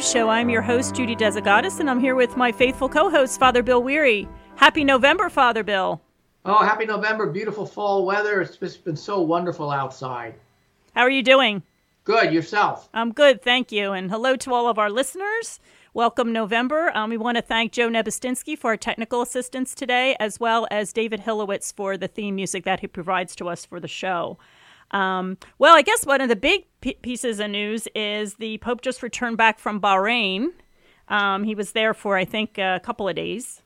News Show. I'm your host, Judy Desigatis, and I'm here with my faithful co host, Father Bill Weary. Happy November, Father Bill. Oh, happy November. Beautiful fall weather. It's just been so wonderful outside. How are you doing? Good. Yourself? I'm good, thank you. And hello to all of our listeners. Welcome, November. Um, we want to thank Joe Nebustinsky for our technical assistance today, as well as David Hillowitz for the theme music that he provides to us for the show. Um, well, I guess one of the big p- pieces of news is the Pope just returned back from Bahrain. Um, he was there for, I think, a couple of days.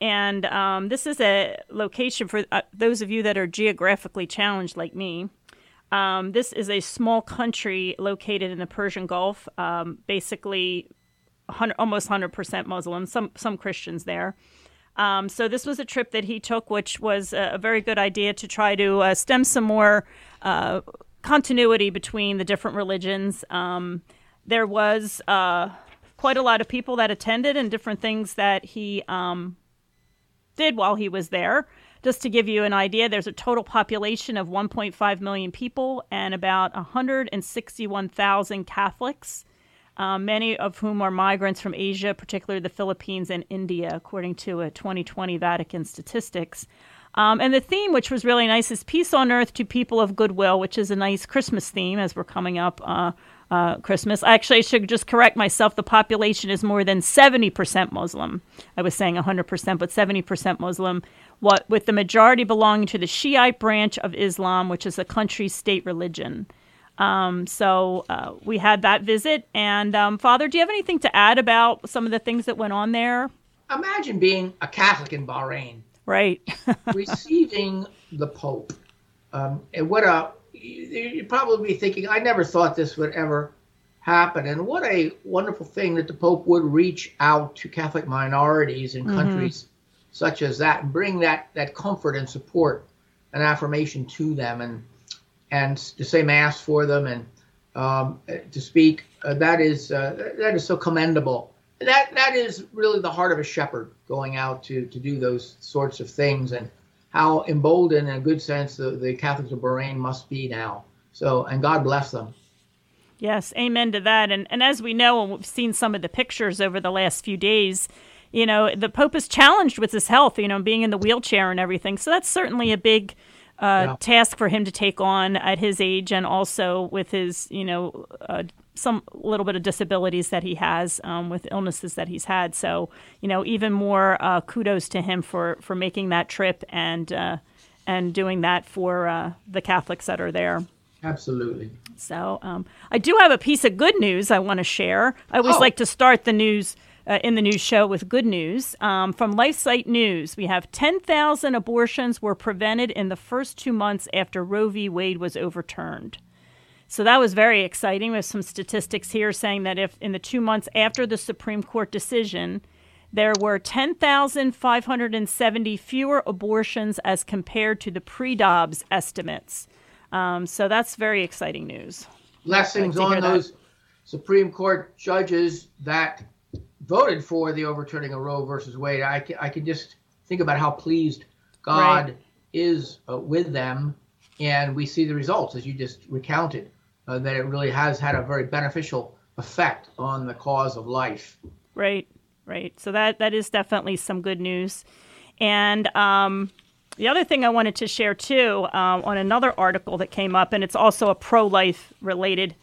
And um, this is a location for uh, those of you that are geographically challenged like me. Um, this is a small country located in the Persian Gulf, um, basically 100, almost 100% Muslim, some, some Christians there. Um, so this was a trip that he took, which was a, a very good idea to try to uh, stem some more uh, continuity between the different religions. Um, there was uh, quite a lot of people that attended and different things that he um, did while he was there. Just to give you an idea, there's a total population of 1.5 million people and about 161,000 Catholics um, many of whom are migrants from Asia, particularly the Philippines and India, according to a 2020 Vatican statistics. Um, and the theme, which was really nice, is Peace on Earth to People of Goodwill, which is a nice Christmas theme as we're coming up uh, uh, Christmas. Actually, I should just correct myself. The population is more than 70% Muslim. I was saying 100%, but 70% Muslim, what, with the majority belonging to the Shiite branch of Islam, which is the country's state religion. Um, so uh, we had that visit. And um, Father, do you have anything to add about some of the things that went on there? Imagine being a Catholic in Bahrain, right? receiving the Pope. Um, and what a you'd probably be thinking, I never thought this would ever happen. And what a wonderful thing that the Pope would reach out to Catholic minorities in mm-hmm. countries such as that and bring that that comfort and support and affirmation to them. And and to say mass for them and um, to speak. Uh, that is uh, that is so commendable. That that is really the heart of a shepherd going out to to do those sorts of things and how emboldened in a good sense the, the Catholics of Bahrain must be now. So and God bless them. Yes, amen to that. And and as we know, and we've seen some of the pictures over the last few days, you know, the Pope is challenged with his health, you know, being in the wheelchair and everything. So that's certainly a big uh, yeah. task for him to take on at his age and also with his, you know, uh, some little bit of disabilities that he has um, with illnesses that he's had. So, you know, even more uh, kudos to him for, for making that trip and uh, and doing that for uh, the Catholics that are there. Absolutely. So, um, I do have a piece of good news I want to share. I always oh. like to start the news uh, in the news show with good news. Um, from LifeSite News, we have 10,000 abortions were prevented in the first two months after Roe v. Wade was overturned. So that was very exciting. With some statistics here saying that if in the two months after the Supreme Court decision, there were 10,570 fewer abortions as compared to the pre Dobbs estimates. Um, so that's very exciting news. Blessings on those Supreme Court judges that voted for the overturning of Roe versus Wade, I can, I can just think about how pleased God right. is uh, with them. And we see the results, as you just recounted, uh, that it really has had a very beneficial effect on the cause of life. Right, right. So that, that is definitely some good news. And um, the other thing I wanted to share too uh, on another article that came up, and it's also a pro life related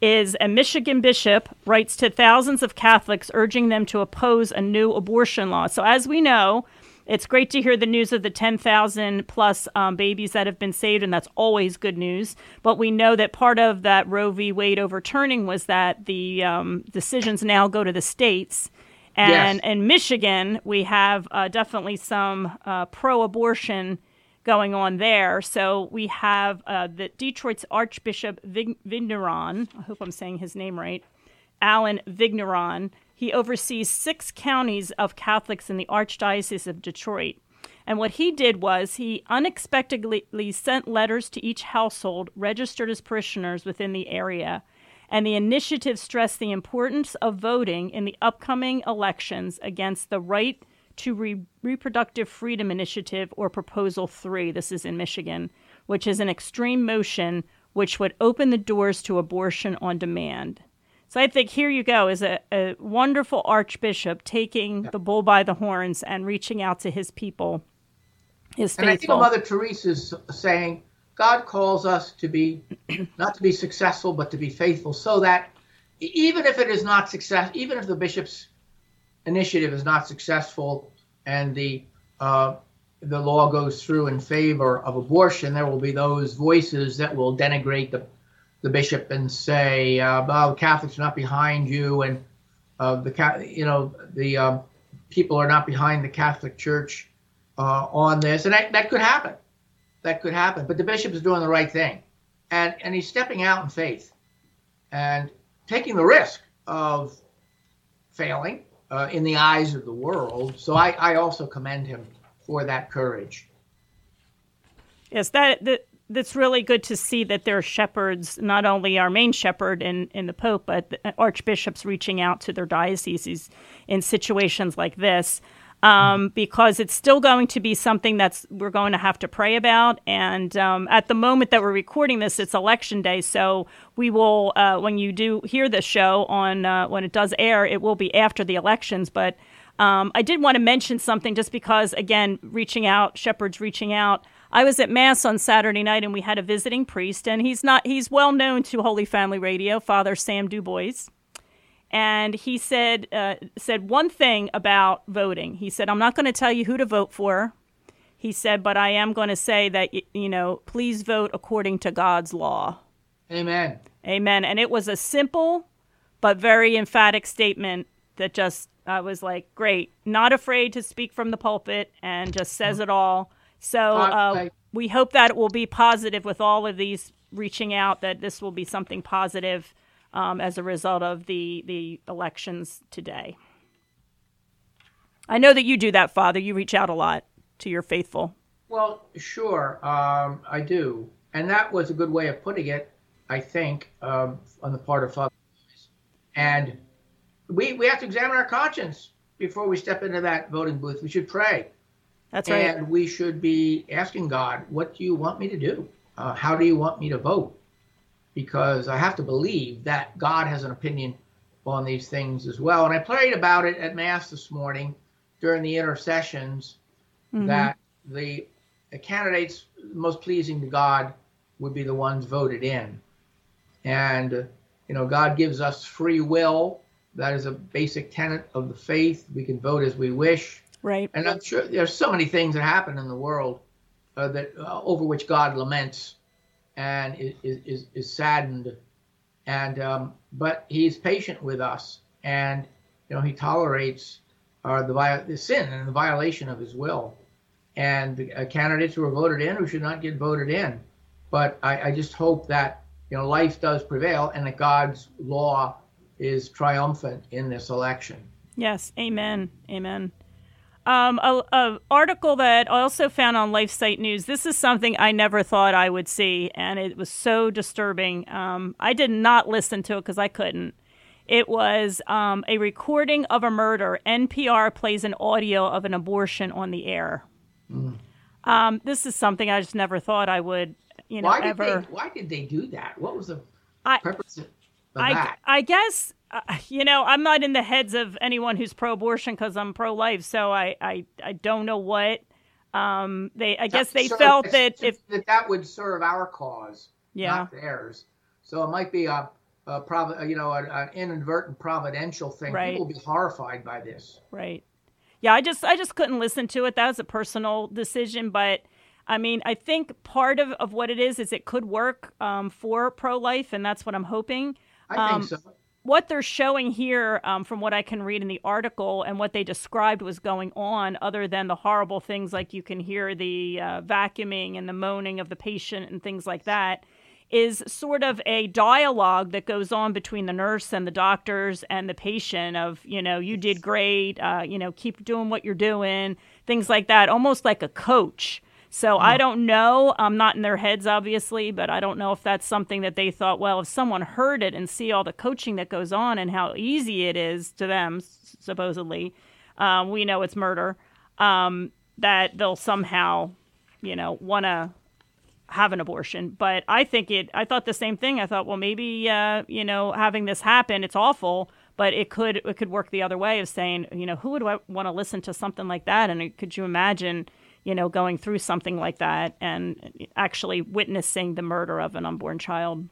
is a Michigan bishop writes to thousands of Catholics urging them to oppose a new abortion law. So, as we know, it's great to hear the news of the 10,000 plus um, babies that have been saved, and that's always good news. But we know that part of that Roe v. Wade overturning was that the um, decisions now go to the states. And yes. in Michigan, we have uh, definitely some uh, pro abortion going on there. So we have uh, the Detroit's Archbishop Vig- Vigneron. I hope I'm saying his name right. Allen Vigneron. He oversees six counties of Catholics in the Archdiocese of Detroit. And what he did was he unexpectedly sent letters to each household registered as parishioners within the area. And the initiative stressed the importance of voting in the upcoming elections against the right to Re- Reproductive Freedom Initiative, or Proposal 3. This is in Michigan, which is an extreme motion which would open the doors to abortion on demand. So I think here you go is a, a wonderful archbishop taking yeah. the bull by the horns and reaching out to his people. His and faithful. I think Mother Teresa's saying God calls us to be not to be successful, but to be faithful, so that even if it is not success, even if the bishop's initiative is not successful, and the uh, the law goes through in favor of abortion, there will be those voices that will denigrate the the bishop and say, uh, "Oh, Catholics are not behind you," and uh, the you know the um, people are not behind the Catholic Church uh, on this, and that, that could happen. That could happen. But the bishop is doing the right thing, and and he's stepping out in faith, and taking the risk of failing uh, in the eyes of the world. So I, I also commend him for that courage. Yes, that, that that's really good to see that there are shepherds, not only our main shepherd in, in the Pope, but archbishops reaching out to their dioceses in situations like this um, because it's still going to be something that's we're going to have to pray about. And um, at the moment that we're recording this, it's election day, so we will uh, when you do hear this show on uh, when it does air, it will be after the elections, but. Um, I did want to mention something just because, again, reaching out, shepherds reaching out. I was at Mass on Saturday night and we had a visiting priest, and he's not, he's well known to Holy Family Radio, Father Sam Dubois and he said uh, said one thing about voting. He said, "I'm not going to tell you who to vote for." He said, "But I am going to say that you know, please vote according to God's law." Amen. Amen. And it was a simple but very emphatic statement that just I was like, "Great, not afraid to speak from the pulpit," and just says it all. So uh, we hope that it will be positive with all of these reaching out. That this will be something positive um, as a result of the, the elections today. I know that you do that, Father. You reach out a lot to your faithful. Well, sure, um, I do. And that was a good way of putting it, I think, um, on the part of Father. And we, we have to examine our conscience before we step into that voting booth. We should pray. That's right. And we should be asking God, what do you want me to do? Uh, how do you want me to vote? Because I have to believe that God has an opinion on these things as well. And I prayed about it at Mass this morning during the intercessions mm-hmm. that the, the candidates most pleasing to God would be the ones voted in. And, you know, God gives us free will. That is a basic tenet of the faith. We can vote as we wish. Right. And I'm sure there's so many things that happen in the world uh, that uh, over which God laments and is, is, is saddened. And um, but he's patient with us, and you know he tolerates uh, the, the sin and the violation of his will. And the uh, candidates who are voted in who should not get voted in. But I, I just hope that you know life does prevail and that God's law is triumphant in this election. Yes, amen, amen. Um, a, a, article that I also found on LifeSite News. This is something I never thought I would see, and it was so disturbing. Um, I did not listen to it because I couldn't. It was um, a recording of a murder. NPR plays an audio of an abortion on the air. Mm. this is something I just never thought I would, you know, why ever. Did they, why did they do that? What was the I, purpose of I, that? I guess uh, you know, I'm not in the heads of anyone who's pro-abortion because I'm pro-life, so I, I, I don't know what um, they. I guess they felt that if that that would serve our cause, yeah. not theirs. So it might be a, a prov- you know, an inadvertent providential thing. Right. People will be horrified by this. Right. Yeah, I just I just couldn't listen to it. That was a personal decision, but. I mean, I think part of, of what it is is it could work um, for pro life, and that's what I'm hoping. I um, think so what they're showing here, um, from what I can read in the article, and what they described was going on, other than the horrible things like you can hear the uh, vacuuming and the moaning of the patient and things like that, is sort of a dialogue that goes on between the nurse and the doctors and the patient of, you know, you did great, uh, you know, keep doing what you're doing, things like that, almost like a coach. So I don't know. I'm not in their heads, obviously, but I don't know if that's something that they thought, well, if someone heard it and see all the coaching that goes on and how easy it is to them, supposedly, um, we know it's murder, um, that they'll somehow, you know, want to have an abortion. But I think it. I thought the same thing. I thought, well, maybe uh, you know, having this happen, it's awful, but it could it could work the other way of saying, you know, who would I want to listen to something like that? And could you imagine? You know, going through something like that and actually witnessing the murder of an unborn child.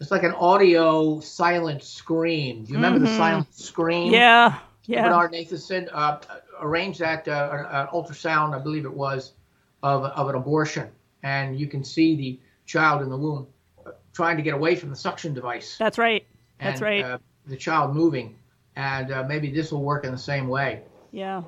It's like an audio silent scream. Do you remember mm-hmm. the silent scream? Yeah, yeah. Bernard Nathanson uh, arranged that uh, an ultrasound, I believe it was, of, of an abortion, and you can see the child in the womb uh, trying to get away from the suction device. That's right. That's and, right. Uh, the child moving, and uh, maybe this will work in the same way. Yeah.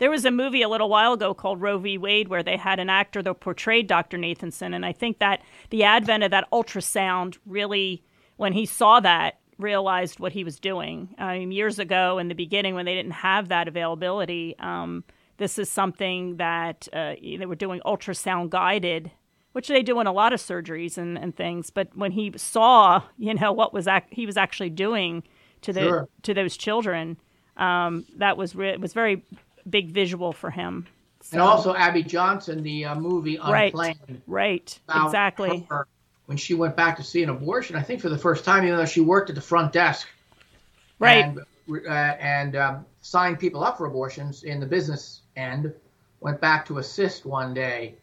There was a movie a little while ago called Roe v. Wade where they had an actor that portrayed Dr. Nathanson, and I think that the advent of that ultrasound really, when he saw that, realized what he was doing. I mean, years ago in the beginning when they didn't have that availability, um, this is something that uh, they were doing ultrasound guided, which they do in a lot of surgeries and, and things. But when he saw, you know, what was ac- he was actually doing to the sure. to those children, um, that was re- was very big visual for him. So. And also Abby Johnson, the uh, movie Unplanned. Right, right, exactly. when she went back to see an abortion, I think for the first time, even though she worked at the front desk. Right. And, uh, and um, signed people up for abortions in the business end, went back to assist one day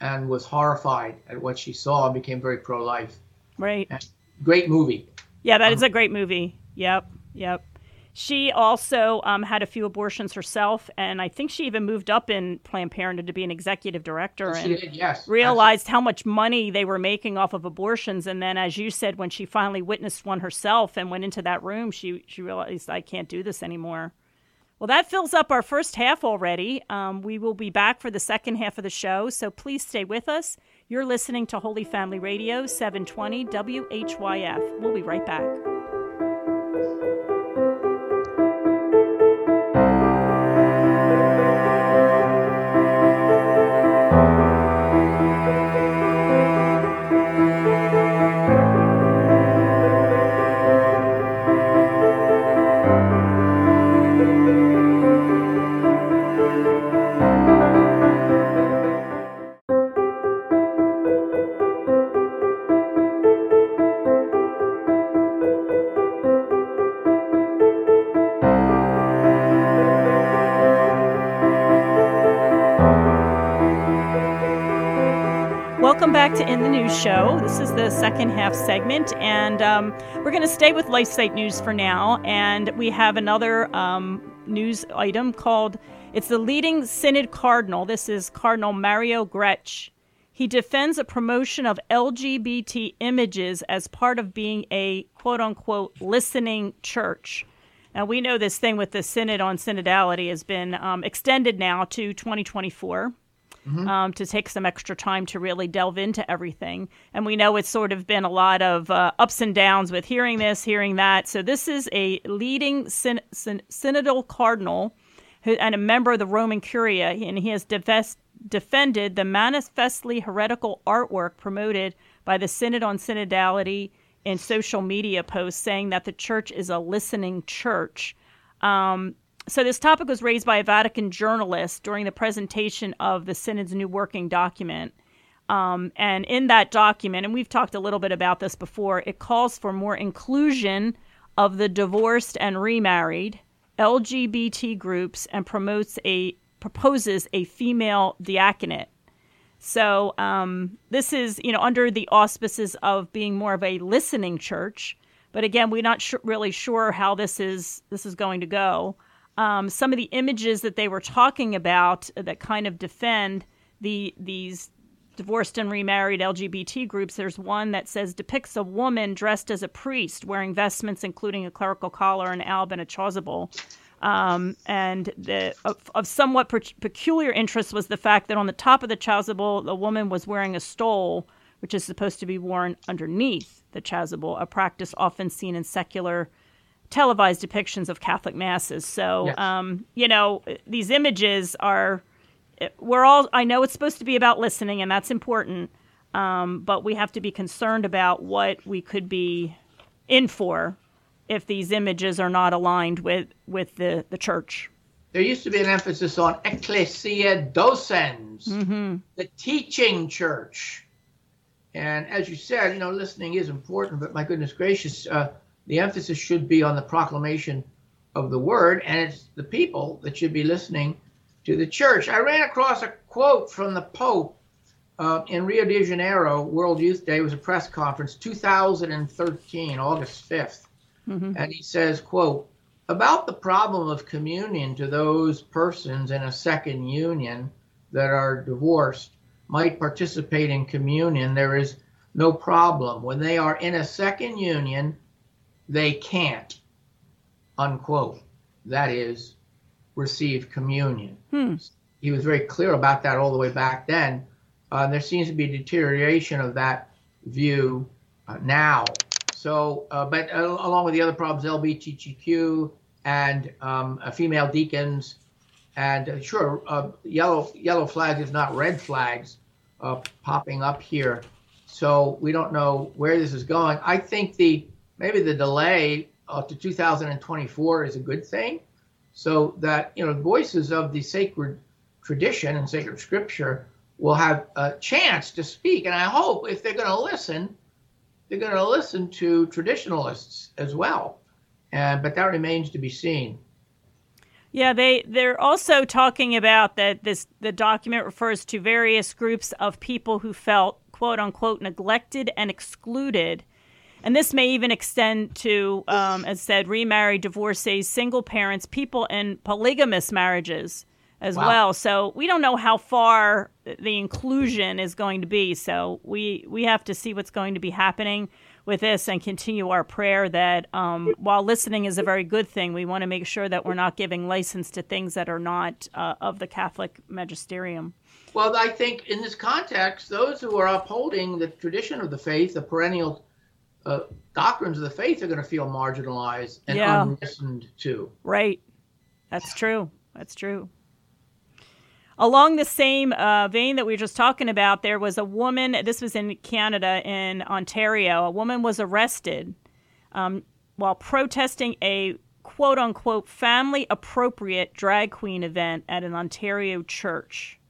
and was horrified at what she saw and became very pro life. Right. And great movie. Yeah, that um, is a great movie. Yep. Yep. She also um, had a few abortions herself, and I think she even moved up in Planned Parenthood to be an executive director. and did, yes. Realized how much money they were making off of abortions, and then, as you said, when she finally witnessed one herself and went into that room, she she realized I can't do this anymore. Well, that fills up our first half already. Um, we will be back for the second half of the show, so please stay with us. You're listening to Holy Family Radio, 720 WHYF. We'll be right back. To In the News Show. This is the second half segment, and um, we're going to stay with LifeSite News for now. And we have another um, news item called It's the Leading Synod Cardinal. This is Cardinal Mario Grech. He defends a promotion of LGBT images as part of being a quote unquote listening church. Now, we know this thing with the Synod on Synodality has been um, extended now to 2024 mm-hmm. um, to take some extra time to really delve into everything. And we know it's sort of been a lot of uh, ups and downs with hearing this, hearing that. So this is a leading syn- syn- synodal cardinal who, and a member of the Roman Curia, and he has defended the manifestly heretical artwork promoted by the Synod on Synodality in social media posts, saying that the church is a listening church. Um, so, this topic was raised by a Vatican journalist during the presentation of the Synod's new working document. Um, and in that document, and we've talked a little bit about this before, it calls for more inclusion of the divorced and remarried, LGBT groups, and promotes a proposes a female diaconate. So um, this is, you know, under the auspices of being more of a listening church. But again, we're not sh- really sure how this is this is going to go um, some of the images that they were talking about that kind of defend the these divorced and remarried LGBT groups. There's one that says depicts a woman dressed as a priest wearing vestments including a clerical collar, an alb, and a chasuble. Um, and the, of, of somewhat per- peculiar interest was the fact that on the top of the chasuble, the woman was wearing a stole, which is supposed to be worn underneath the chasuble, a practice often seen in secular televised depictions of Catholic masses. So, yes. um, you know, these images are. We're all. I know it's supposed to be about listening, and that's important. Um, but we have to be concerned about what we could be in for if these images are not aligned with with the the church. There used to be an emphasis on ecclesia docens, mm-hmm. the teaching church. And as you said, you know, listening is important, but my goodness gracious, uh, the emphasis should be on the proclamation of the word, and it's the people that should be listening to the church. I ran across a quote from the Pope uh, in Rio de Janeiro, World Youth Day was a press conference, 2013, August 5th, mm-hmm. and he says, "quote About the problem of communion to those persons in a second union that are divorced might participate in communion. There is no problem when they are in a second union, they can't." Unquote. That is, receive communion. Hmm. He was very clear about that all the way back then uh, there seems to be a deterioration of that view uh, now. So, uh, but uh, along with the other problems, LGBTQ and um, uh, female deacons, and uh, sure, yellow yellow flags, if not red flags, popping up here. So we don't know where this is going. I think the maybe the delay up to 2024 is a good thing, so that you know the voices of the sacred tradition and sacred scripture will have a chance to speak. And I hope if they're going to listen, they're going to listen to traditionalists as well. But that remains to be seen. Yeah, they they're also talking about that this the document refers to various groups of people who felt quote unquote neglected and excluded. And this may even extend to, um, as said, remarried, divorcees, single parents, people in polygamous marriages as wow. well. So we don't know how far the inclusion is going to be. So we we have to see what's going to be happening with this and continue our prayer that um, while listening is a very good thing, we want to make sure that we're not giving license to things that are not uh, of the Catholic magisterium. Well, I think in this context, those who are upholding the tradition of the faith, the perennial uh, doctrines of the faith, are going to feel marginalized and yeah. unlistened to. Right. That's true. That's true. Along the same uh, vein that we were just talking about, there was a woman, this was in Canada, in Ontario. A woman was arrested um, while protesting a quote unquote family appropriate drag queen event at an Ontario church.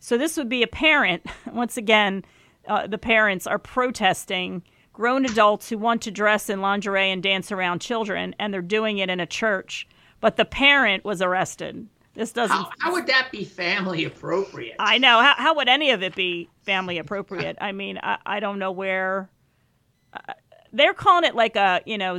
So this would be a parent, once again, uh, the parents are protesting grown adults who want to dress in lingerie and dance around children, and they're doing it in a church. But the parent was arrested. This doesn't. How, how, would that be family appropriate? I know. How, how would any of it be family appropriate? I mean, I, I don't know where. Uh, they're calling it like a, you know,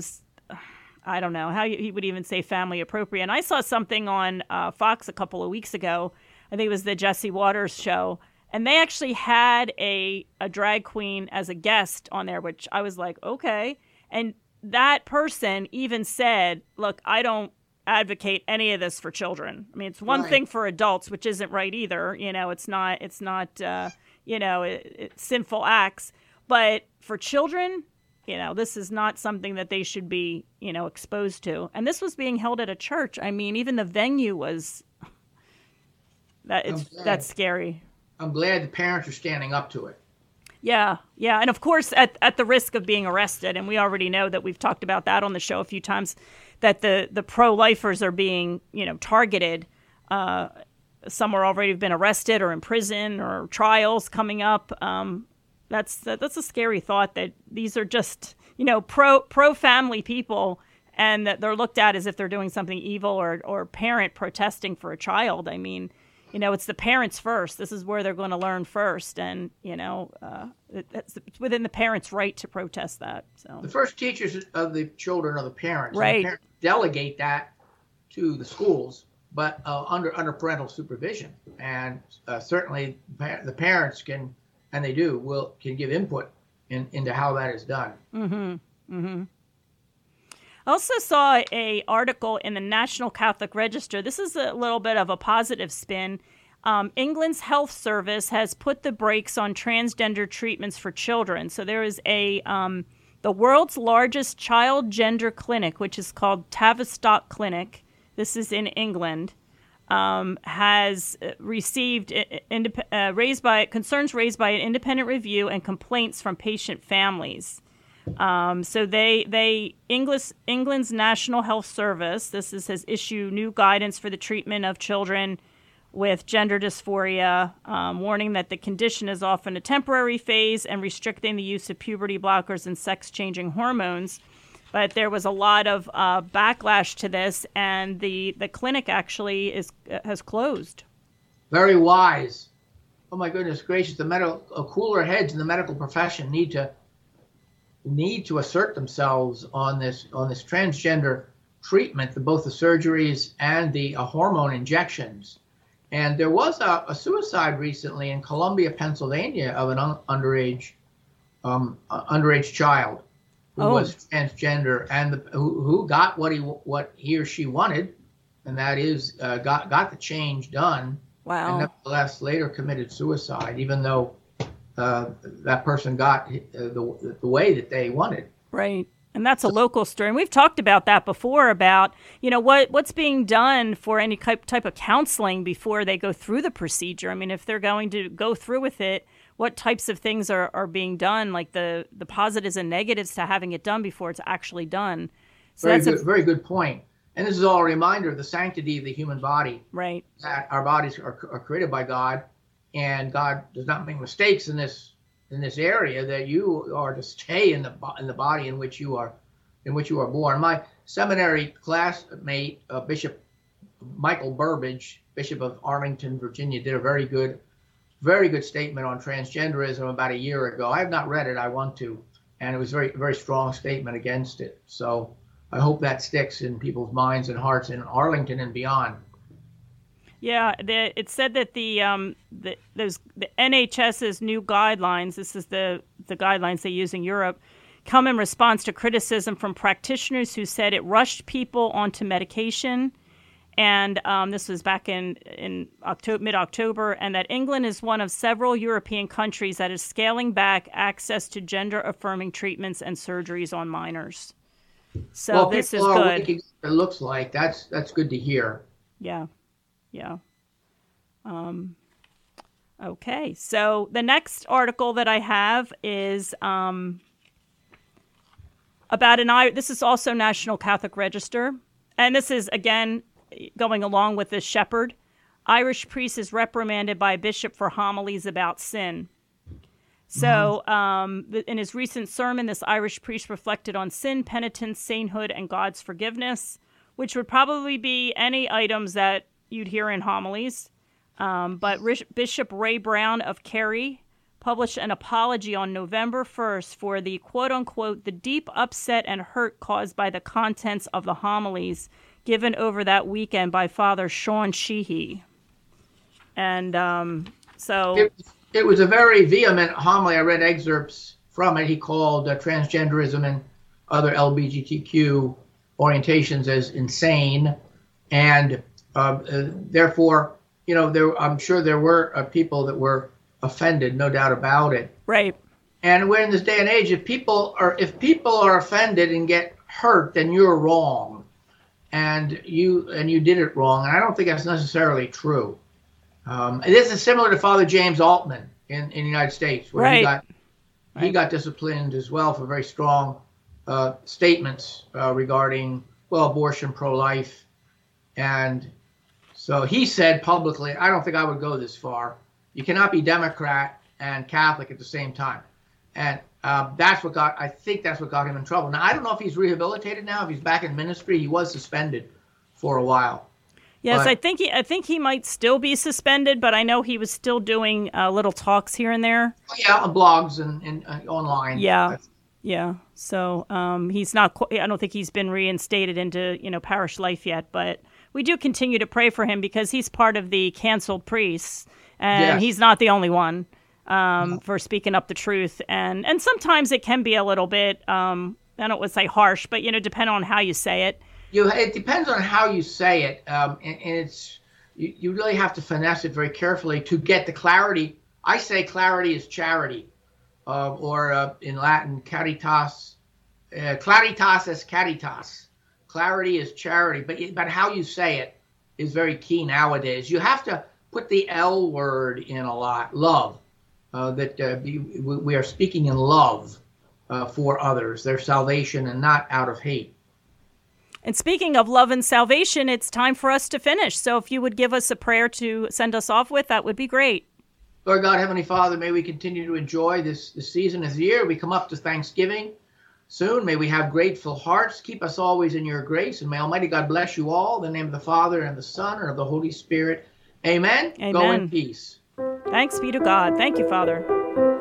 I don't know how he would even say family appropriate. And I saw something on uh, Fox a couple of weeks ago. I think it was the Jesse Watters show. And they actually had a, a drag queen as a guest on there, which I was like, okay. And that person even said, look, I don't advocate any of this for children. I mean, it's one right. thing for adults, which isn't right either. You know, it's not it's not uh, you know it, sinful acts, but for children, you know, this is not something that they should be you know exposed to. And this was being held at a church. I mean, even the venue was that it's that's scary. I'm glad the parents are standing up to it. Yeah, yeah, and of course, at at the risk of being arrested, and we already know that we've talked about that on the show a few times that the the pro lifers are being you know targeted. Uh, some are already been arrested or in prison or trials coming up. Um, that's that's a scary thought that these are just you know pro pro family people and that they're looked at as if they're doing something evil or or parent protesting for a child. I mean, you know, it's the parents first. This is where they're going to learn first, and you know, uh, it, it's, within the parents' right to protest that. So the first teachers of the children are the parents. Right. The parents delegate that to the schools, but uh, under under parental supervision, and uh, certainly the parents can, and they do, will can give input in, into how that is done. Mm-hmm. Mm-hmm. I also saw a article in the National Catholic Register. This is a little bit of a positive spin. Um, England's health service has put the brakes on transgender treatments for children. So there is a um, the world's largest child gender clinic, which is called Tavistock Clinic. This is in England. Um, has received uh, uh, raised by concerns raised by an independent review and complaints from patient families. Um, so they they English England's National Health Service this is has issued new guidance for the treatment of children with gender dysphoria, um, warning that the condition is often a temporary phase and restricting the use of puberty blockers and sex changing hormones. But there was a lot of uh, backlash to this, and the, the clinic actually is has closed. Very wise. Oh my goodness gracious! The medical uh, cooler heads in the medical profession need to need to assert themselves on this on this transgender treatment, the, both the surgeries and the uh, hormone injections. And there was a, a, suicide recently in Columbia, Pennsylvania, of an un- underage um, uh, underage child who oh. was transgender and the, who, who, got what he what he or she wanted, and that is uh, got got the change done. Wow. And nevertheless, later committed suicide, even though uh, that person got uh, the the way that they wanted. Right. And that's a local story. And we've talked about that before about, you know, what what's being done for any type, type of counseling before they go through the procedure. I mean, if they're going to go through with it, what types of things are, are being done, like the, the positives and negatives to having it done before it's actually done. So very that's good, a very good point. And this is all a reminder of the sanctity of the human body. Right. That our bodies are, are created by God, and God does not make mistakes in this in this area that you are to stay in the in the body in which you are in which you are born. My seminary classmate, uh, Bishop Michael Burbidge, Bishop of Arlington, Virginia, did a very good, very good statement on transgenderism about a year ago. I have not read it. I want to, and it was very, very strong statement against it. So I hope that sticks in people's minds and hearts in Arlington and beyond. Yeah, the, it said that the um, the those the NHS's new guidelines. This is the the guidelines they use in Europe. Come in response to criticism from practitioners who said it rushed people onto medication, and um, this was back in in October, mid October, and that England is one of several European countries that is scaling back access to gender affirming treatments and surgeries on minors. So well, this is good. It looks like that's that's good to hear. Yeah yeah. Um, okay, so the next article that I have is um, about an I. This is also National Catholic Register, and this is again going along with this shepherd. Irish priest is reprimanded by bishop for homilies about sin. So, mm-hmm. um, in his recent sermon, this Irish priest reflected on sin, penitence, sainthood, and God's forgiveness, which would probably be any items that you'd hear in homilies. Um, but Bishop Ray Brown of Kerry published an apology on November 1st for the quote unquote the deep upset and hurt caused by the contents of the homilies given over that weekend by Father Sean Sheehy. And um, so. It, it, was a very vehement homily. I read excerpts from it. He called uh, transgenderism and other LGBTQ orientations as insane. And therefore, you know, there I'm sure there were uh, people that were offended, no doubt about it. Right. And we're in this day and age. If people are if people are offended and get hurt, then you're wrong, and you and you did it wrong. And I don't think that's necessarily true. Um, this is similar to Father James Altman in, in the United States, where right. he got right. he got disciplined as well for very strong uh, statements uh, regarding well abortion, pro life, and so he said publicly, I don't think I would go this far. You cannot be Democrat and Catholic at the same time. And uh, that's what got, I think that's what got him in trouble. Now, I don't know if he's rehabilitated now, if he's back in ministry. He was suspended for a while. Yes, but, I think he, I think he might still be suspended, but I know he was still doing uh, little talks here and there. Yeah, on blogs and, and uh, online. Yeah, yeah. So um, he's not. I don't think he's been reinstated into you know parish life yet, but we do continue to pray for him because he's part of the canceled priests, and yes. he's not the only one um, no. for speaking up the truth. And and sometimes it can be a little bit, um, I don't want to say harsh, but you know, depend on how you say it. You, it depends on how you say it, um, and, and, it's you, you really have to finesse it very carefully to get the clarity. I say clarity is charity, uh, or uh, in Latin, caritas. Uh, claritas es caritas clarity is charity, but but how you say it is very key nowadays. You have to put the L word in a lot, love. Uh, that uh, we are speaking in love uh, for others, their salvation, and not out of hate. And speaking of love and salvation, it's time for us to finish. So if you would give us a prayer to send us off with, that would be great. Lord God, Heavenly Father, may we continue to enjoy this, this season, the year. We come up to Thanksgiving soon. May we have grateful hearts. Keep us always in your grace. And may Almighty God bless you all. In the name of the Father, and the Son, and of the Holy Spirit. Amen. Amen. Go in peace. Thanks be to God. Thank you, Father.